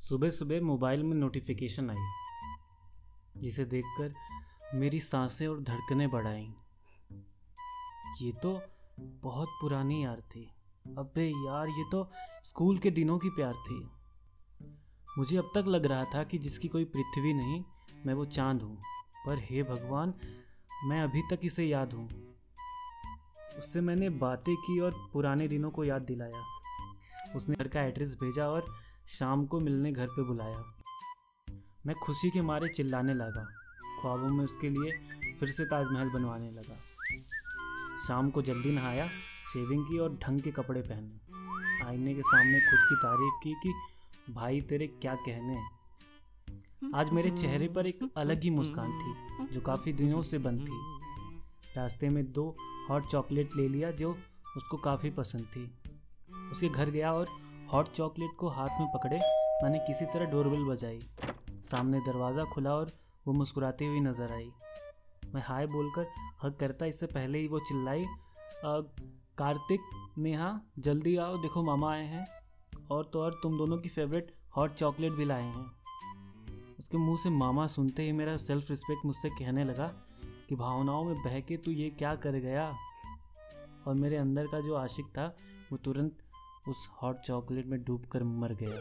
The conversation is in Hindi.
सुबह सुबह मोबाइल में नोटिफिकेशन आई, जिसे देखकर मेरी साँसें और धड़कनें बढ़ आईं ये तो बहुत पुरानी यार थी। अबे यार, ये तो स्कूल के दिनों की प्यार थी। मुझे अब तक लग रहा था कि जिसकी कोई पृथ्वी नहीं, मैं वो चाँद हूँ। पर हे भगवान, मैं अभी तक इसे याद हूँ। उससे मैंने बातें की और पुराने दिनों को याद दिलाया। उसने घर का एड्रेस भेजा और शाम को मिलने घर पे बुलाया। मैं खुशी के मारे चिल्लाने लगा। ख्वाबों में उसके लिए फिर से ताजमहल बनवाने लगा। शाम को जल्दी नहाया, शेविंग की और ढंग के कपड़े पहने। आईने के सामने खुद की तारीफ़ की कि, भाई, तेरे क्या कहने आज मेरे चेहरे पर एक अलग ही मुस्कान थी, जो काफ़ी दिनों से बंद थी। रास्ते में दो हॉट चॉकलेट ले लिया जो उसको काफ़ी पसंद थी। उसके घर गया और हॉट चॉकलेट को हाथ में पकड़े, मैंने किसी तरह डोरबेल बजाई। सामने दरवाज़ा खुला और वो मुस्कुराती हुई नज़र आई। मैं हाय बोलकर हक करता, इससे पहले ही वो चिल्लाई कार्तिक, नेहा, जल्दी आओ, देखो मामा आए हैं। और तो और तुम दोनों की फेवरेट हॉट चॉकलेट भी लाए हैं। उसके मुँह से मामा सुनते ही मेरा सेल्फ रिस्पेक्ट मुझसे कहने लगा कि भावनाओं में बह के तू ये क्या कर गया? और मेरे अंदर का जो आशिक था, वो तुरंत उस हॉट चॉकलेट में डूबकर मर गया।